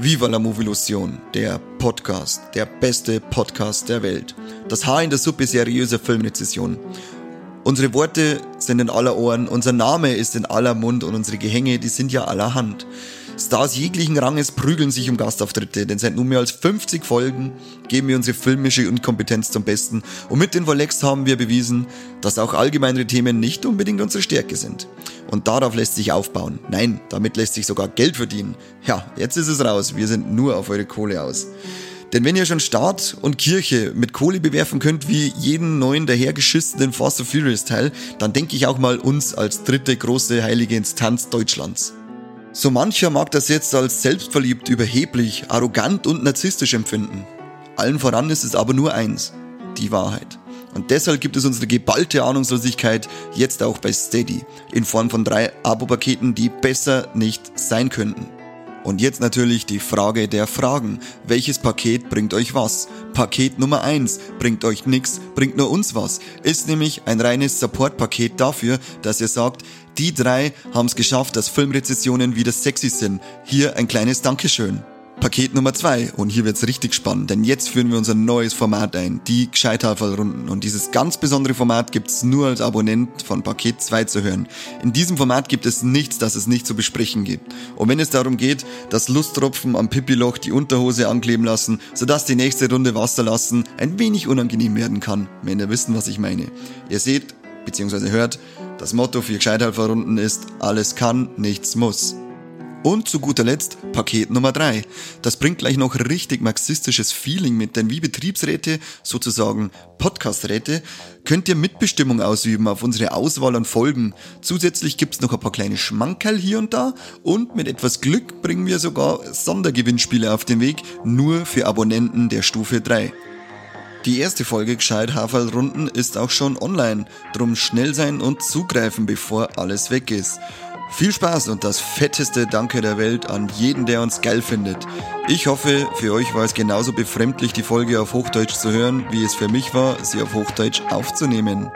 Viva la Movilusion, der Podcast, der beste Podcast der Welt. Das Haar in der Suppe seriöser Filmrezession. Unsere Worte sind in aller Ohren, unser Name ist in aller Mund und unsere Gehänge, die sind ja allerhand. Stars jeglichen Ranges prügeln sich um Gastauftritte, denn seit nunmehr als 50 Folgen geben wir unsere filmische Inkompetenz zum Besten und mit den Volex haben wir bewiesen, dass auch allgemeinere Themen nicht unbedingt unsere Stärke sind. Und darauf lässt sich aufbauen. Nein, damit lässt sich sogar Geld verdienen. Ja, jetzt ist es raus, wir sind nur auf eure Kohle aus. Denn wenn ihr schon Staat und Kirche mit Kohle bewerfen könnt wie jeden neuen dahergeschissenen Fast and Furious Teil, dann denke ich auch mal uns als dritte große heilige Instanz Deutschlands. So mancher mag das jetzt als selbstverliebt, überheblich, arrogant und narzisstisch empfinden. Allen voran ist es aber nur eins, die Wahrheit. Und deshalb gibt es unsere geballte Ahnungslosigkeit jetzt auch bei Steady in Form von drei Abo-Paketen, die besser nicht sein könnten. Und jetzt natürlich die Frage der Fragen. Welches Paket bringt euch was? Paket Nummer eins bringt euch nix, bringt nur uns was. Ist nämlich ein reines Support-Paket dafür, dass ihr sagt, die drei haben es geschafft, dass Filmrezessionen wieder sexy sind. Hier ein kleines Dankeschön. Paket Nummer zwei und hier wird's richtig spannend, denn jetzt führen wir unser neues Format ein, die Gescheithaferrunden und dieses ganz besondere Format gibt's nur als Abonnent von Paket 2 zu hören. In diesem Format gibt es nichts, das es nicht zu besprechen gibt. Und wenn es darum geht, dass Lusttropfen am Pipiloch die Unterhose ankleben lassen, sodass die nächste Runde Wasser lassen ein wenig unangenehm werden kann, wenn ihr wissen, was ich meine. Ihr seht, bzw. hört, das Motto für Gescheithalferrunden ist, alles kann, nichts muss. Und zu guter Letzt Paket Nummer 3. Das bringt gleich noch richtig marxistisches Feeling mit, denn wie Betriebsräte, sozusagen Podcasträte, könnt ihr Mitbestimmung ausüben auf unsere Auswahl an Folgen. Zusätzlich gibt's noch ein paar kleine Schmankerl hier und da und mit etwas Glück bringen wir sogar Sondergewinnspiele auf den Weg, nur für Abonnenten der Stufe 3. Die erste Folge Gescheit Haferlrunden ist auch schon online. Drum schnell sein und zugreifen, bevor alles weg ist. Viel Spaß und das fetteste Danke der Welt an jeden, der uns geil findet. Ich hoffe, für euch war es genauso befremdlich, die Folge auf Hochdeutsch zu hören, wie es für mich war, sie auf Hochdeutsch aufzunehmen.